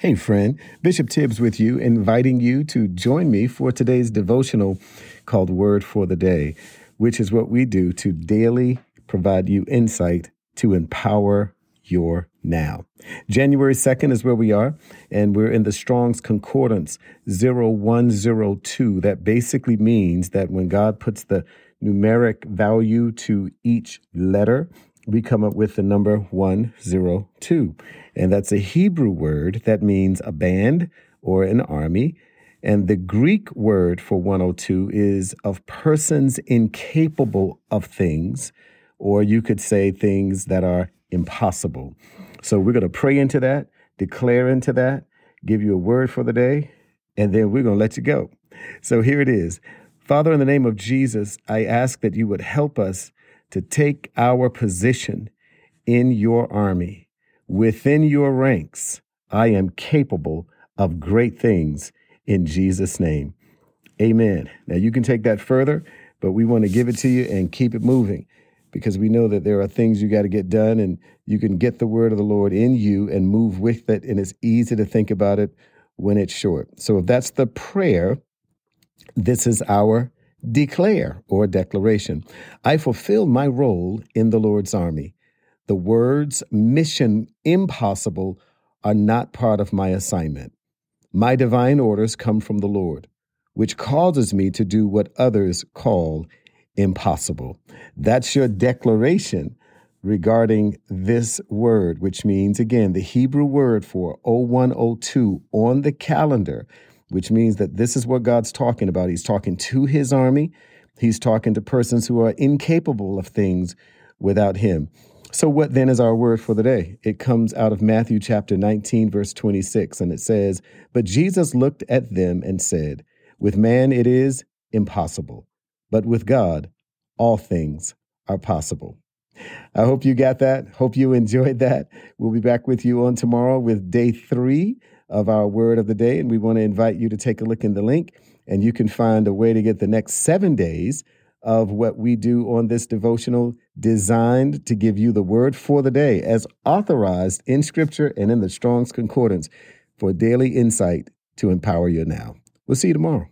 Hey, friend, Bishop Tibbs with you, inviting you to join me for today's devotional called Word for the Day, which is what we do to daily provide you insight to empower your now. January 2nd is where we are, and we're in the Strong's Concordance 0102. That basically means that when God puts the numeric value to each letter, we come up with the number 102. And that's a Hebrew word that means a band or an army. And the Greek word for 102 is of persons incapable of things, or you could say things that are impossible. So we're going to pray into that, declare into that, give you a word for the day, and then we're going to let you go. So here it is. Father, in the name of Jesus, I ask that you would help us to take our position in your army, within your ranks. I am capable of great things in Jesus' name. Amen. Now you can take that further, but we want to give it to you and keep it moving because we know that there are things you got to get done and you can get the word of the Lord in you and move with it. And it's easy to think about it when it's short. So if that's the prayer, this is our declare or declaration. I fulfill my role in the Lord's army. The words mission impossible are not part of my assignment. My divine orders come from the Lord, which causes me to do what others call impossible. That's your declaration regarding this word, which means, again, the Hebrew word for 0102 on the calendar which means that this is what God's talking about. He's talking to his army, he's talking to persons who are incapable of things without him. So, what then is our word for the day? It comes out of Matthew chapter 19, verse 26, and it says, But Jesus looked at them and said, With man it is impossible, but with God all things are possible. I hope you got that. Hope you enjoyed that. We'll be back with you on tomorrow with day three of our word of the day. And we want to invite you to take a look in the link, and you can find a way to get the next seven days of what we do on this devotional designed to give you the word for the day as authorized in Scripture and in the Strong's Concordance for daily insight to empower you now. We'll see you tomorrow.